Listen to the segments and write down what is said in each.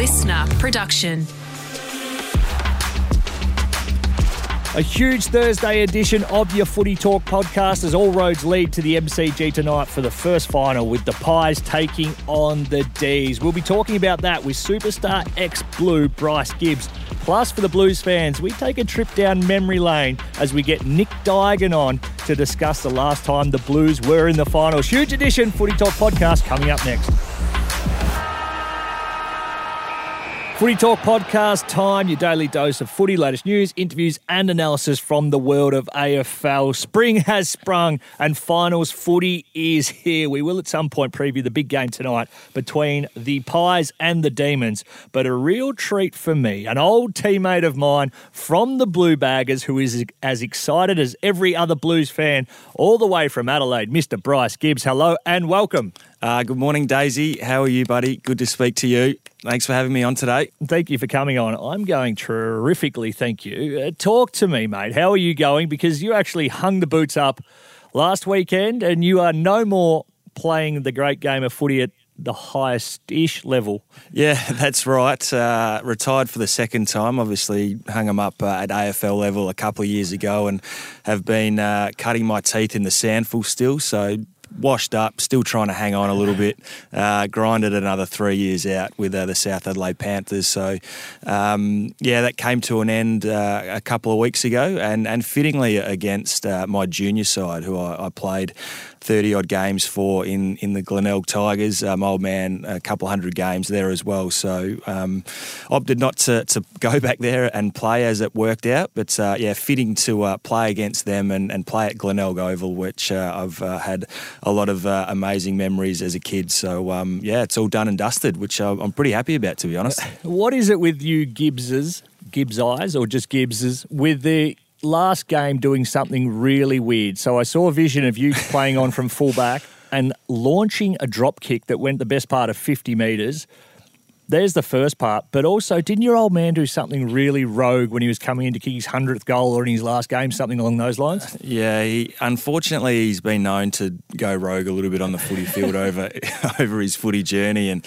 listener production. A huge Thursday edition of your Footy Talk podcast as all roads lead to the MCG tonight for the first final with the Pies taking on the D's. We'll be talking about that with superstar ex Blue Bryce Gibbs. Plus, for the Blues fans, we take a trip down memory lane as we get Nick Duigan on to discuss the last time the Blues were in the finals. Huge edition Footy Talk podcast coming up next. Footy Talk podcast time, your daily dose of footy, latest news, interviews, and analysis from the world of AFL. Spring has sprung and finals footy is here. We will at some point preview the big game tonight between the Pies and the Demons. But a real treat for me, an old teammate of mine from the Blue Baggers who is as excited as every other Blues fan, all the way from Adelaide, Mr. Bryce Gibbs. Hello and welcome. Uh, good morning, Daisy. How are you, buddy? Good to speak to you. Thanks for having me on today. Thank you for coming on. I'm going terrifically, thank you. Uh, talk to me, mate. How are you going? Because you actually hung the boots up last weekend and you are no more playing the great game of footy at the highest ish level. Yeah, that's right. Uh, retired for the second time. Obviously, hung them up uh, at AFL level a couple of years ago and have been uh, cutting my teeth in the SANFL still. So, washed up, still trying to hang on a little bit. Uh, grinded another three years out with uh, the South Adelaide Panthers. So, um, yeah, that came to an end uh, a couple of weeks ago, and and fittingly against uh, my junior side, who I, I, played 30 odd games for in in the Glenelg Tigers. Um, old man, a couple hundred games there as well. So, um, opted not to, to go back there and play as it worked out, but uh, yeah, fitting to uh, play against them and, and play at Glenelg Oval, which I've had a lot of uh, amazing memories as a kid. So um, yeah, it's all done and dusted, which I'm pretty happy about, to be honest. What is it with you Gibbses, Gibbs eyes, or just Gibbses, with the last game doing something really weird? So I saw a vision of you playing on from fullback and launching a drop kick that went the best part of 50 metres there's the first part. But also, didn't your old man do something really rogue when he was coming in to kick his hundredth goal or in his last game, something along those lines? Yeah, he, unfortunately, he's been known to go rogue a little bit on the footy field over over his footy journey, and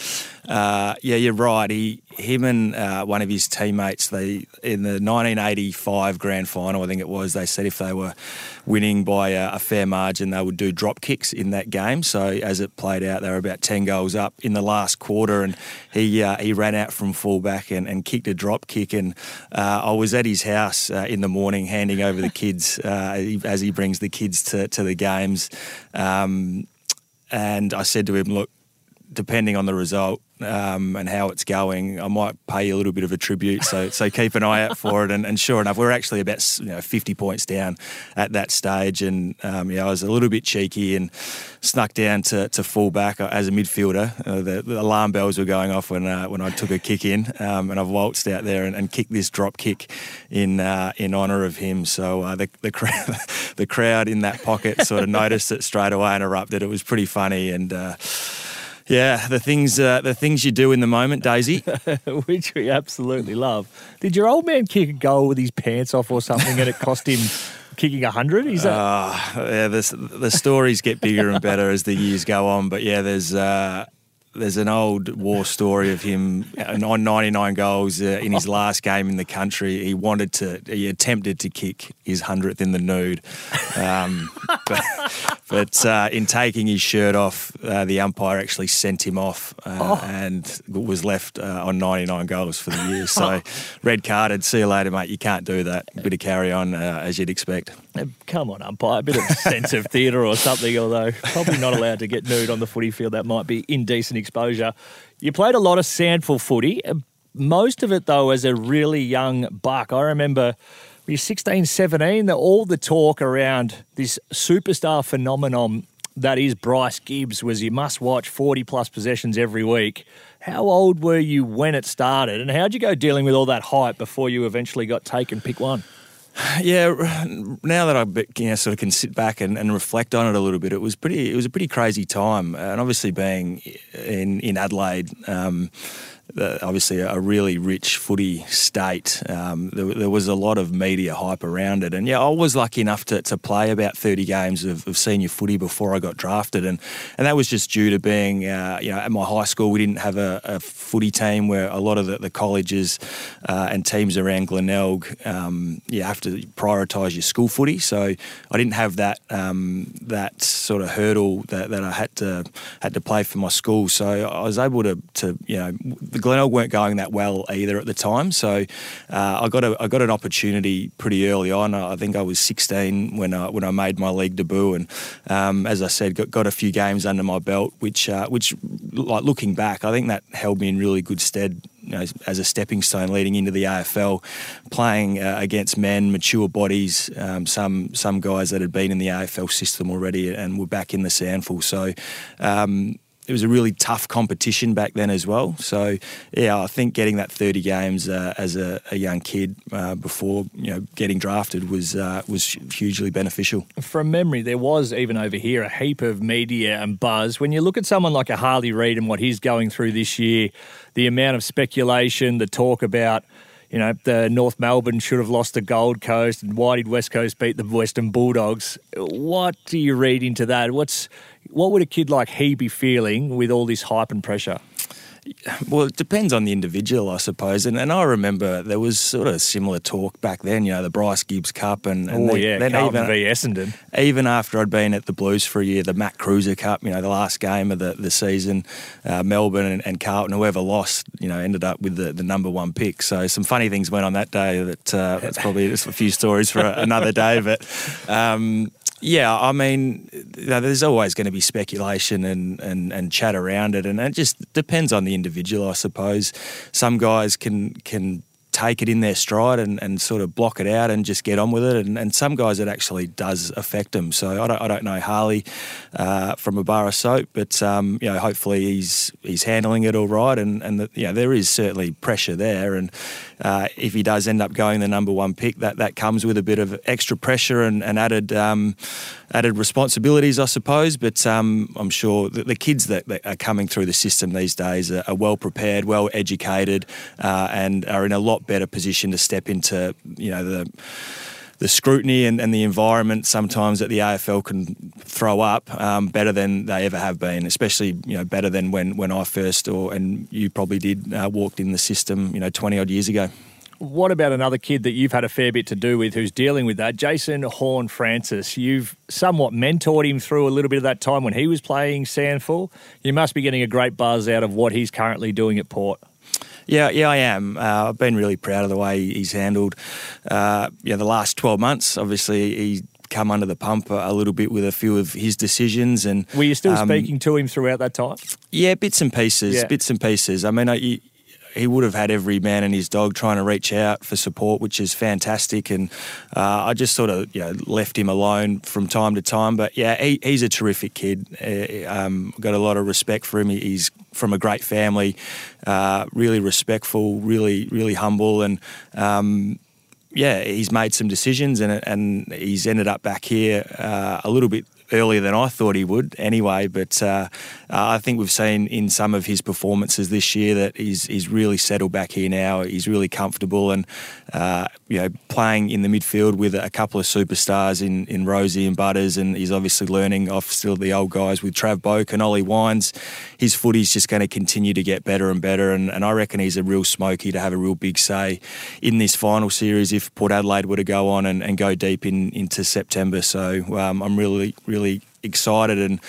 uh, yeah, you're right. He, him, and uh, one of his teammates, they in the 1985 grand final, I think it was. They said if they were winning by a, a, fair margin, they would do drop kicks in that game. So as it played out, they were about 10 goals up in the last quarter, and he uh, he ran out from fullback and, and kicked a drop kick. And uh, I was at his house uh, in the morning, handing over the kids uh, as he brings the kids to to the games. Um, and I said to him, look depending on the result um, and how it's going, I might pay you a little bit of a tribute. So so keep an eye out for it. And, and sure enough, we're actually about you know, 50 points down at that stage. And um, yeah, I was a little bit cheeky and snuck down to, to full back as a midfielder. Uh, the, the, alarm bells were going off when uh, when I took a kick in, um, and I've waltzed out there and, and kicked this drop kick in uh, in honour of him. So uh, the the crowd, the crowd in that pocket sort of noticed it straight away and erupted. It was pretty funny and uh, yeah, the things uh, the things you do in the moment, Daisy, which we absolutely love. Did your old man kick a goal with his pants off or something, and it cost him? kicking a hundred? Is that? Uh, yeah, the the stories get bigger and better as the years go on. But yeah, there's uh, there's an old war story of him on 99 goals uh, in his last game in the country. He wanted to, he attempted to kick his hundredth in the nude, um, but, but uh, in taking his shirt off, uh, the umpire actually sent him off uh, oh. and was left uh, on 99 goals for the year. So red carded. See you later, mate. You can't do that. Bit of carry on uh, as you'd expect. Come on, umpire. A bit of sense of theatre or something. Although probably not allowed to get nude on the footy field. That might be indecent exposure. You played a lot of SANFL footy, most of it though as a really young buck. I remember when you're 16, 17, the, all the talk around this superstar phenomenon that is Bryce Gibbs was you must watch 40 plus possessions every week. How old were you when it started, and how'd you go dealing with all that hype before you eventually got taken pick one? Yeah, now that I you know, sort of can sit back and, and, reflect on it a little bit, it was pretty. It was a pretty crazy time, and obviously being in in Adelaide, um, obviously a really rich footy state. Um, there, there, was a lot of media hype around it, and yeah, I was lucky enough to, to play about 30 games of, of senior footy before I got drafted, and and that was just due to being uh, you know at my high school we didn't have a, a footy team where a lot of the, the colleges uh, and teams around Glenelg um, you have to prioritise your school footy, so I didn't have that um, that sort of hurdle that, that I had to had to play for my school, so I was able to to you know the Glenelg weren't going that well either at the time. So uh, I got a I got an opportunity pretty early on. I think I was 16 when I when I made my league debut, and um, as I said, got, got a few games under my belt, which uh, which like looking back, I think that held me in really good stead you know, as a stepping stone leading into the AFL, playing uh, against men, mature bodies, um, some some guys that had been in the AFL system already and were back in the SANFL. So um, it was a really tough competition back then as well. So yeah, I think getting that 30 games uh, as a, a, young kid uh, before you know getting drafted was uh, was hugely beneficial. From memory, there was even over here a heap of media and buzz. When you look at someone like a Harley Reid and what he's going through this year, the amount of speculation, the talk about you know, the North Melbourne should have lost the Gold Coast, and why did West Coast beat the Western Bulldogs? What do you read into that? What's what would a kid like he be feeling with all this hype and pressure? Well, it depends on the individual, I suppose. And, and I remember there was sort of similar talk back then, you know, the Bryce Gibbs Cup and, and oh, yeah, then Carlton even, v Essendon. Even after I'd been at the Blues for a year, the Matt Kreuzer Cup, you know, the last game of the, the season, uh, Melbourne and, and, Carlton, whoever lost, you know, ended up with the, the number one pick. So some funny things went on that day that uh, that's probably just a few stories for another day. But um, yeah, I mean, there's always going to be speculation and, and, and chat around it, and it just depends on the individual, I suppose. Some guys can can take it in their stride and, and sort of block it out and just get on with it. And, and some guys it actually does affect them. So I don't, I don't know Harley uh, from a bar of soap, but um, you know hopefully he's he's handling it all right. And and the, you know, there is certainly pressure there. And uh, if he does end up going the number one pick, that that comes with a bit of extra pressure and, and added um, added responsibilities, I suppose. But um, I'm sure that the kids that, that, are coming through the system these days are, are well prepared, well educated, uh, and are in a lot better position to step into you know the the scrutiny and, and, the environment sometimes that the AFL can throw up um, better than they ever have been, especially you know better than when, when I first or and you probably did uh, walked in the system you know twenty odd years ago. What about another kid that you've had a fair bit to do with who's dealing with that? Jason Horne-Francis. You've somewhat mentored him through a little bit of that time when he was playing SANFL. You must be getting a great buzz out of what he's currently doing at Port. Yeah, yeah, I am. Uh, I've been really proud of the way he's handled, uh, yeah, the last twelve months. Obviously, he come under the pump a little bit with a few of his decisions. And were you still um, speaking to him throughout that time? Yeah, bits and pieces, yeah. bits and pieces. I mean, I, he would have had every man and his dog trying to reach out for support, which is fantastic. And uh, I just sort of you know, left him alone from time to time. But yeah, he, he's a terrific kid. Uh, um, got a lot of respect for him. He's from a great family, uh, really respectful, really really humble, and. Um, yeah, he's made some decisions and and he's ended up back here uh, a little bit earlier than I thought he would anyway. But uh, I think we've seen in some of his performances this year that he's, he's really settled back here now. He's really comfortable and, uh, you know, playing in the midfield with a couple of superstars in, in Rozee and Butters. And he's obviously learning off still the old guys with Trav Boak and Ollie Wines. His footy's just going to continue to get better and better. And, and I reckon he's a real smoky to have a real big say in this final series if Port Adelaide were to go on and, and go deep in, into September. So um, I'm really, really really excited and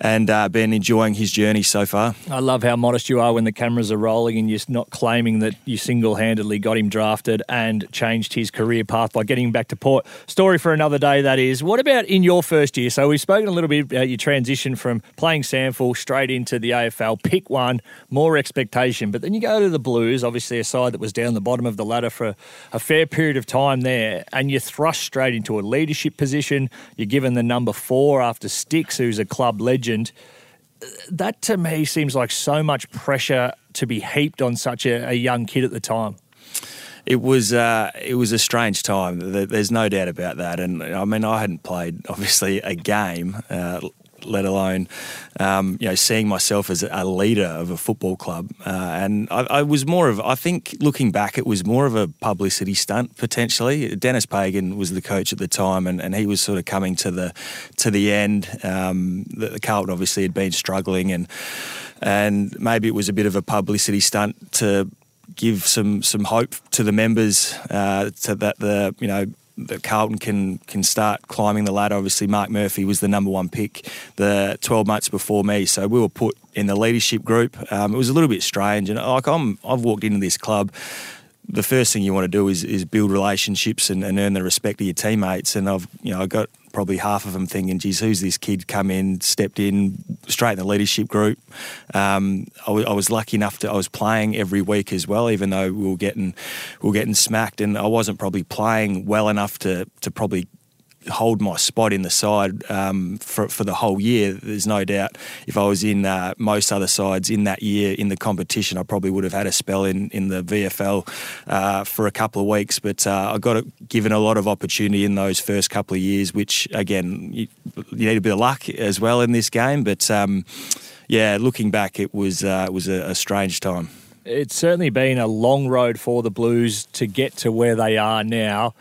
and uh, been enjoying his journey so far. I love how modest you are when the cameras are rolling and you're not claiming that you single handedly got him drafted and changed his career path by getting back to Port. Story for another day, that is. What about in your first year? So we've spoken a little bit about your transition from playing SANFL straight into the AFL. Pick one, more expectation. But then you go to the Blues, obviously a side that was down the bottom of the ladder for a fair period of time there, and you're thrust straight into a leadership position. You're given the number four after Sticks, who's a club legend legend. That to me seems like so much pressure to be heaped on such a, a young kid at the time. It was uh, it was a strange time. There's no doubt about that. And I mean, I hadn't played obviously a game. Uh, let alone um, you know seeing myself as a leader of a football club. Uh, and I, I, was more of, I think, looking back, it was more of a publicity stunt potentially. Denis Pagan was the coach at the time, and, and he was sort of coming to the to the end. Um, the, the Carlton obviously had been struggling, and and maybe it was a bit of a publicity stunt to give some some hope to the members uh, to that the you know that Carlton can can start climbing the ladder. Obviously, Mark Murphy was the number one pick the 12 months before me, so we were put in the leadership group. Um, it was a little bit strange, and like I'm, I've walked into this club the first thing you want to do is, is build relationships and, and, earn the respect of your teammates. And I've you know I got probably half of them thinking, "Geez, who's this kid? Come in, stepped in, straight in the leadership group." Um, I, w- I was lucky enough to I was playing every week as well, even though we were getting we were getting smacked, and I wasn't probably playing well enough to to probably hold my spot in the side um, for, for the whole year. There's no doubt if I was in uh, most other sides in that year in the competition, I probably would have had a spell in, in the VFL uh, for a couple of weeks. But uh, I got given a lot of opportunity in those first couple of years, which again, you, you need a bit of luck as well in this game. But um, yeah, looking back, it was, uh, it was a, a strange time. It's certainly been a long road for the Blues to get to where they are now.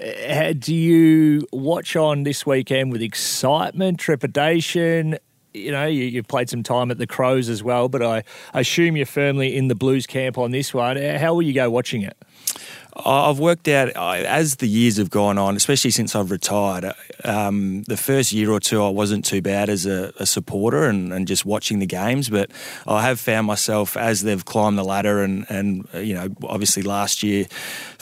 Uh, do you watch on this weekend with excitement, trepidation? You know, you, have played some time at the Crows as well, but I assume you're firmly in the Blues camp on this one. Uh, how will you go watching it? I've worked out as the years have gone on, especially since I've retired. Um, the first year or two, I wasn't too bad as a, a supporter and, and, just watching the games, but I have found myself as they've climbed the ladder, and, and you know, obviously last year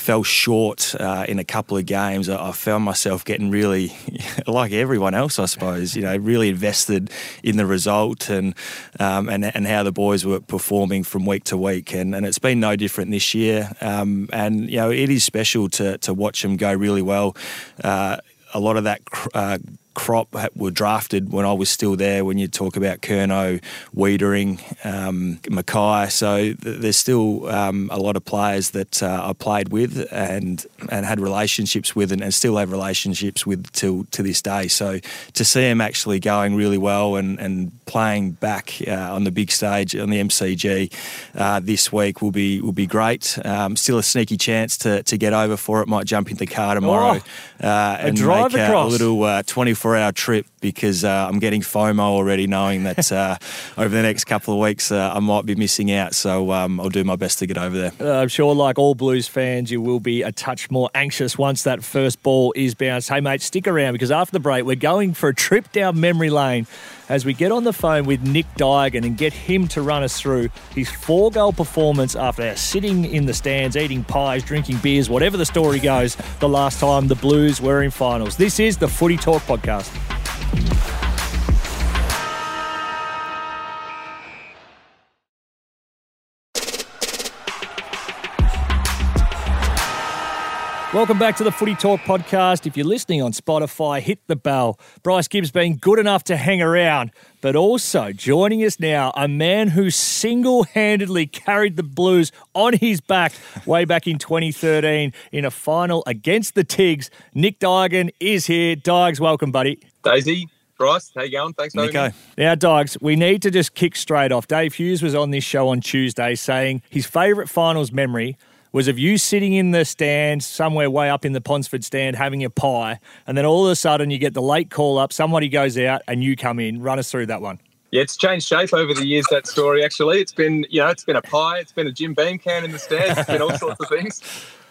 fell short uh, in a couple of games. I, I found myself getting really, like everyone else, I suppose, you know, really invested in the result and um, and and how the boys were performing from week to week, and, and it's been no different this year. Um, and you know, it is special to to watch them go really well. Uh, a lot of that uh, crop were drafted when I was still there. When you talk about Curnow, Weitering, um, Mackay, so th- there's still um, a lot of players that uh, I played with and and had relationships with, and, and, still have relationships with till to this day. So to see them actually going really well and, and playing back uh, on the big stage on the MCG uh, this week will be will be great. Um, still a sneaky chance to, to get over for it. Might jump in the car tomorrow oh, uh, and make a little uh, 24 for our trip because uh, I'm getting FOMO already, knowing that uh, over the next couple of weeks uh, I might be missing out. So um, I'll do my best to get over there. I'm sure, like all Blues fans, you will be a touch more anxious once that first ball is bounced. Hey, mate, stick around because after the break, we're going for a trip down memory lane as we get on the phone with Nick Duigan and get him to run us through his four goal performance after sitting in the stands, eating pies, drinking beers, whatever the story goes, the last time the Blues were in finals. This is the Footy Talk Podcast. Welcome back to the Footy Talk podcast. If you're listening on Spotify, hit the bell. Bryce Gibbs being good enough to hang around, but also joining us now, a man who single handedly carried the Blues on his back way back in 2013 in a final against the Tigs. Nick Duigan is here. Digs, welcome, buddy. Daisy, Bryce, how you going? Thanks Nico. Now, Dogs, we need to just kick straight off. Dave Hughes was on this show on Tuesday saying his favourite finals memory was of you sitting in the stand somewhere way up in the Ponsford stand having a pie, and then all of a sudden you get the late call up, somebody goes out, and you come in. Run us through that one. Yeah, it's changed shape over the years. That story actually, it's been you know, it's been a pie, it's been a Jim Beam can in the stands, it's been all sorts of things.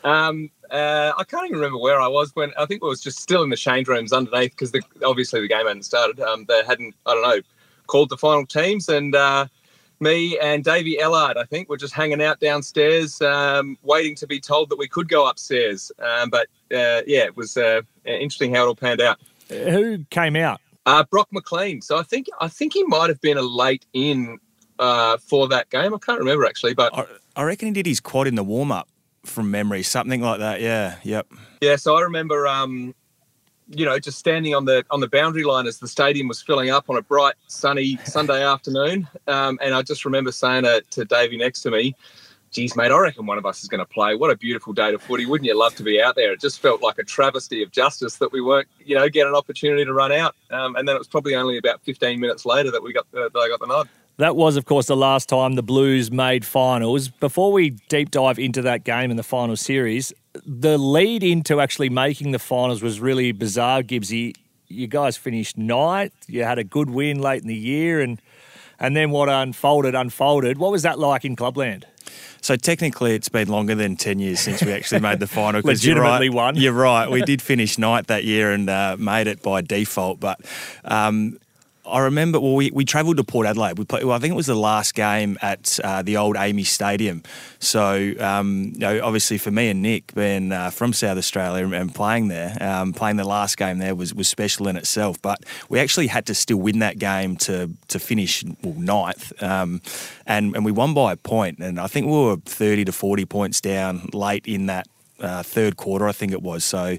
Um, uh, I can't even remember where I was when I think it was just still in the change rooms underneath because obviously the game hadn't started. Um, they hadn't, I don't know, called the final teams, and uh, me and Davey Ellard, I think, were just hanging out downstairs, um, waiting to be told that we could go upstairs. Um, but uh, yeah, it was uh, interesting how it all panned out. Who came out? Uh, Brock McLean. So I think I think he might have been a late in uh, for that game. I can't remember actually, but I, I reckon he did his quad in the warm up from memory, something like that. Yeah, yep. Yeah, so I remember, um, you know, just standing on the on the boundary line as the stadium was filling up on a bright, sunny Sunday afternoon, um, and I just remember saying to, to Davey next to me, geez, mate, I reckon one of us is going to play. What a beautiful day to footy. Wouldn't you love to be out there? It just felt like a travesty of justice that we weren't, you know, get an opportunity to run out. Um, and then it was probably only about 15 minutes later that we got the, that I got the nod. That was, of course, the last time the Blues made finals. Before we deep dive into that game in the final series, the lead into actually making the finals was really bizarre, Gibbsy. You guys finished ninth. You had a good win late in the year, and and then what unfolded unfolded. What was that like in Clubland? So technically, it's been longer than ten years since we actually made the final. Legitimately you're right, won. You're right. We did finish ninth that year and uh, made it by default, but. Um, I remember, well, we, we travelled to Port Adelaide. We played, well, I think it was the last game at uh, the old AAMI Stadium. So, um, you know, obviously for me and Nick, being uh, from South Australia and playing there, um, playing the last game there was, was special in itself. But we actually had to still win that game to to finish well, ninth. Um, and, and we won by a point. And I think we were 30 to 40 points down late in that uh, third quarter, I think it was. So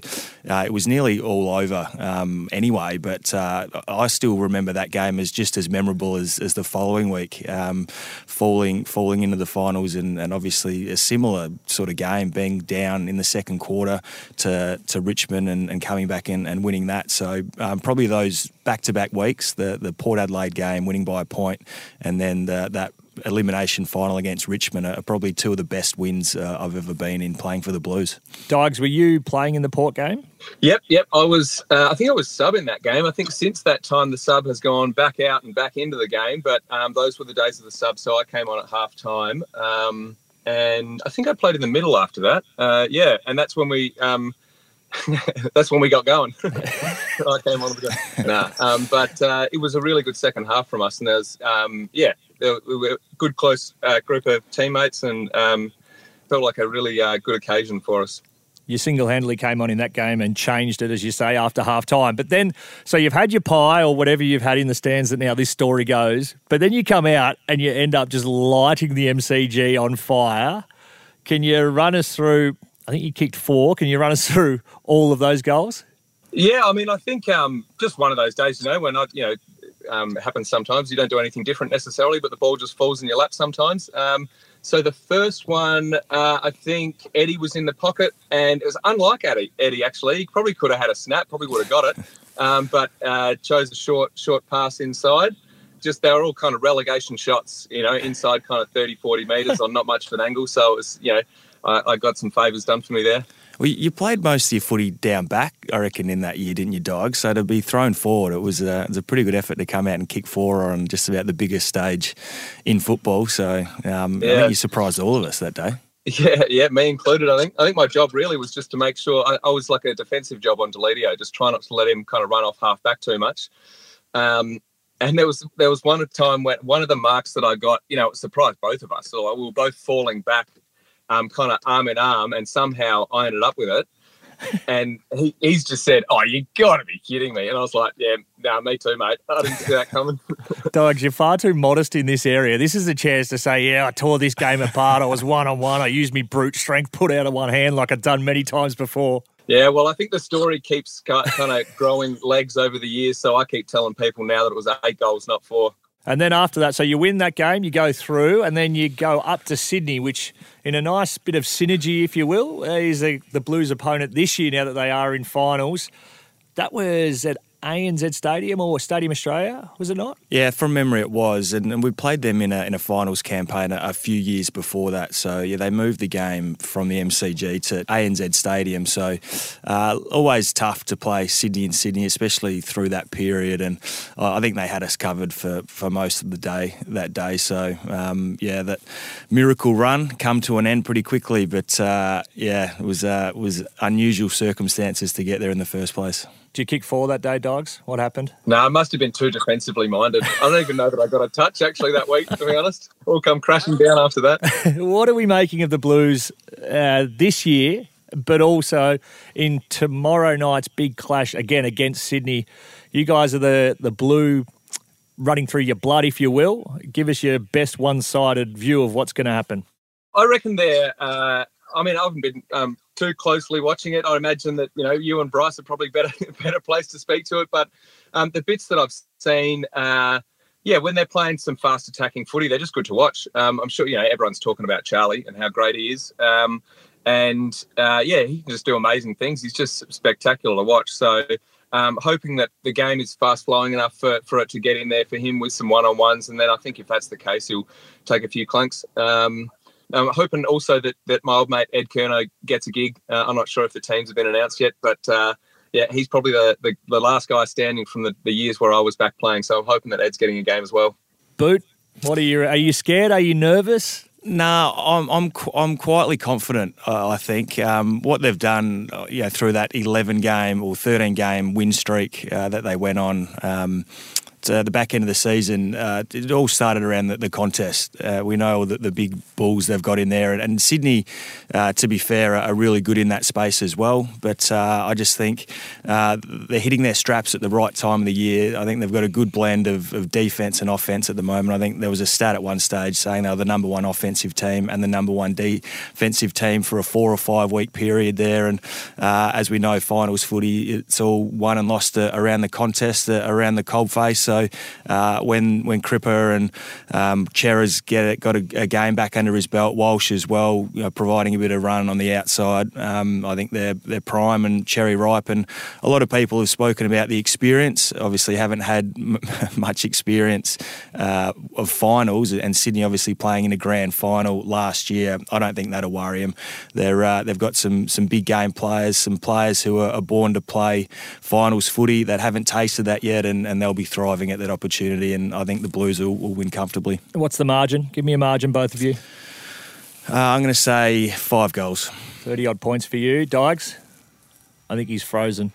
uh, it was nearly all over um, anyway. But uh, I still remember that game as just as memorable as, as the following week, um, falling falling into the finals, and, and, obviously a similar sort of game, being down in the second quarter to to Richmond and, and coming back and winning that. So um, probably those back to back weeks, the the Port Adelaide game, winning by a point, and then the, that elimination final against Richmond are probably two of the best wins uh, I've ever been in playing for the Blues. Dogs, were you playing in the Port game? Yep, yep. I was. Uh, I think I was sub in that game. I think since that time the sub has gone back out and back into the game. But um, those were the days of the sub, so I came on at half time. Um, and I think I played in the middle after that. Uh, yeah, and that's when we. Um, that's when we got going. I came on the nah, um, but uh, it was a really good second half from us, and there's um, yeah, we were a good close uh, group of teammates, and um, felt like a really uh, good occasion for us. You single handedly came on in that game and changed it, as you say, after half time. But then, so you've had your pie or whatever you've had in the stands that now this story goes, but then you come out and you end up just lighting the MCG on fire. Can you run us through? I think you kicked four. Can you run us through all of those goals? Yeah, I mean, I think um, just one of those days, you know, when I, you know, um, happens sometimes. You don't do anything different necessarily, but the ball just falls in your lap sometimes. Um, so the first one, uh, I think Eddie was in the pocket, and it was unlike Eddie. Eddie actually, he probably could have had a snap, probably would have got it, um, but uh, chose a short, short pass inside. Just they were all kind of relegation shots, you know, inside kind of 30, 40 meters on not much of an angle. So it was, you know, I, I got some favors done for me there. Well, you played most of your footy down back, I reckon, in that year, didn't you, Dog? So to be thrown forward, it was a, it was a pretty good effort to come out and kick four on just about the biggest stage in football. So um, yeah. I think you surprised all of us that day. Yeah, yeah, me included. I think I think my job really was just to make sure I, I was like a defensive job on Deledio, just try not to let him kind of run off half back too much. Um, and there was there was one time when one of the marks that I got, you know, it surprised both of us. So we were both falling back um, kind of arm in arm, and somehow I ended up with it. and he, he's just said, "Oh, you got to be kidding me!" And I was like, "Yeah, no, nah, me too, mate. I didn't see that coming." Dogs, you're far too modest in this area. This is a chance to say, "Yeah, I tore this game apart. I was one on one. I used me brute strength, put out of one hand like I've done many times before." Yeah, well, I think the story keeps kind of growing legs over the years, so I keep telling people now that it was eight goals, not four. And then after that, so you win that game, you go through, and then you go up to Sydney, which, in a nice bit of synergy, if you will, is the Blues' opponent this year now that they are in finals. That was at ANZ Stadium or Stadium Australia, was it not? Yeah, from memory it was, and, and we played them in a in a finals campaign a, a, few years before that. So yeah, they moved the game from the MCG to ANZ Stadium. So uh, always tough to play Sydney and Sydney, especially through that period. And I think they had us covered for, for most of the day that day. So um, yeah, that miracle run come to an end pretty quickly. But uh, yeah, it was uh, was unusual circumstances to get there in the first place. Did you kick four that day, dogs? What happened? No, I must have been too defensively minded. I don't even know that I got a touch actually that week, to be honest. All come crashing down after that. what are we making of the Blues uh, this year, but also in tomorrow night's big clash again against Sydney? You guys are the, the blue running through your blood, if you will. Give us your best one sided view of what's going to happen. I reckon they're. Uh, I mean, I haven't been um, too closely watching it. I imagine that you know you and Bryce are probably better better place to speak to it. But um, the bits that I've seen, uh, yeah, when they're playing some fast attacking footy, they're just good to watch. Um, I'm sure you know everyone's talking about Charlie and how great he is. Um, and uh, yeah, he can just do amazing things. He's just spectacular to watch. So um, hoping that the game is fast flowing enough for, for it to get in there for him with some one on ones. And then I think if that's the case, he'll take a few clunks. Um, I'm hoping also that, that my old mate Ed Curnow gets a gig. Uh, I'm not sure if the teams have been announced yet, but uh, yeah, he's probably the, the, the, last guy standing from the, the years where I was back playing. So I'm hoping that Ed's getting a game as well. Boot, what are you? Are you scared? Are you nervous? No, I'm I'm I'm quietly confident. Uh, I think um, what they've done, uh, you know, through that 11 game or 13 game win streak uh, that they went on. Um, uh, the back end of the season, uh, it all started around the, the contest. Uh, we know that the big bulls they've got in there, and, and Sydney, uh, to be fair, are, really good in that space as well. But uh, I just think uh, they're hitting their straps at the right time of the year. I think they've got a good blend of, of defence and offence at the moment. I think there was a stat at one stage saying they were the number one offensive team and the number one defensive team for a four or five week period there. And as we know, finals footy, it's all won and lost around the contest, around the cold face. So so uh, when when Cripper and um, Cerra's get it, got a, a, game back under his belt, Walsh as well, you know, providing a bit of run on the outside. Um, I think they're they're prime and cherry ripe, and a lot of people have spoken about the experience. Obviously, haven't had m- much experience uh, of finals, and Sydney obviously playing in a grand final last year. I don't think that'll worry them. They're uh, they've got some some big game players, some players who are, are born to play finals footy that haven't tasted that yet, and, and they'll be thriving at that opportunity, and I think the Blues will, will win comfortably. What's the margin? Give me a margin, both of you. Uh, I'm going to say five goals. 30 odd points for you. Dykes? I think he's frozen.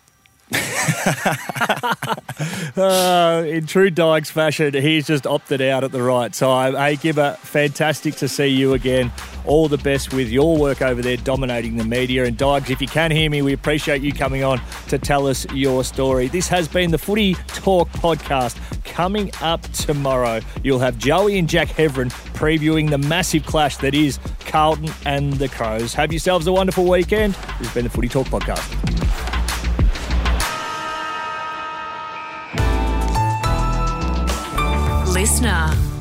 Uh, in true Dykes fashion, he's just opted out at the right time. Hey, Gibber, fantastic to see you again. All the best with your work over there, dominating the media. And Dykes, if you can hear me, we appreciate you coming on to tell us your story. This has been the Footy Talk podcast. Coming up tomorrow, you'll have Joey and Jack Hevron previewing the massive clash that is Carlton and the Crows. Have yourselves a wonderful weekend. This has been the Footy Talk podcast. Listener.